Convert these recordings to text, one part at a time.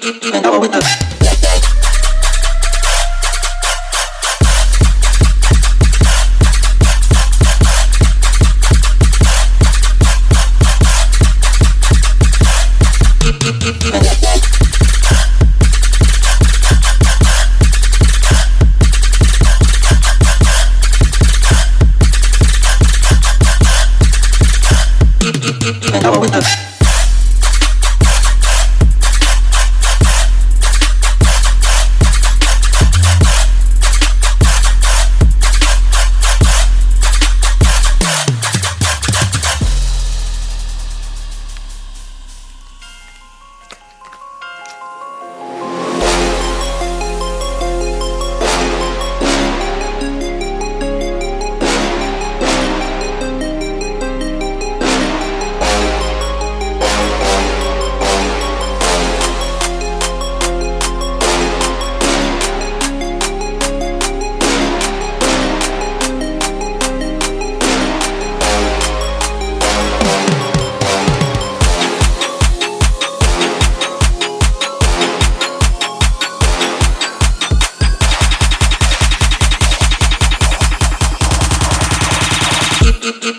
Even though with the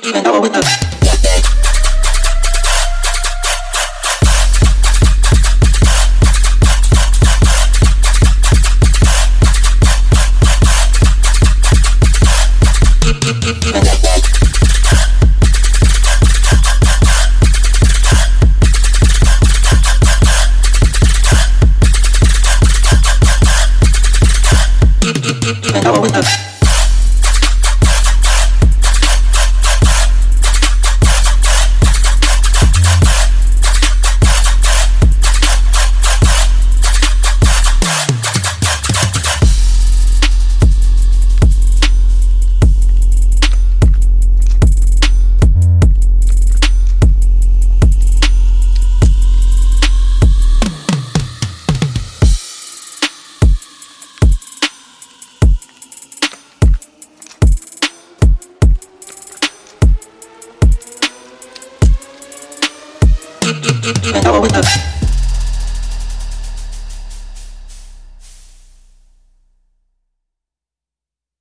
Double with the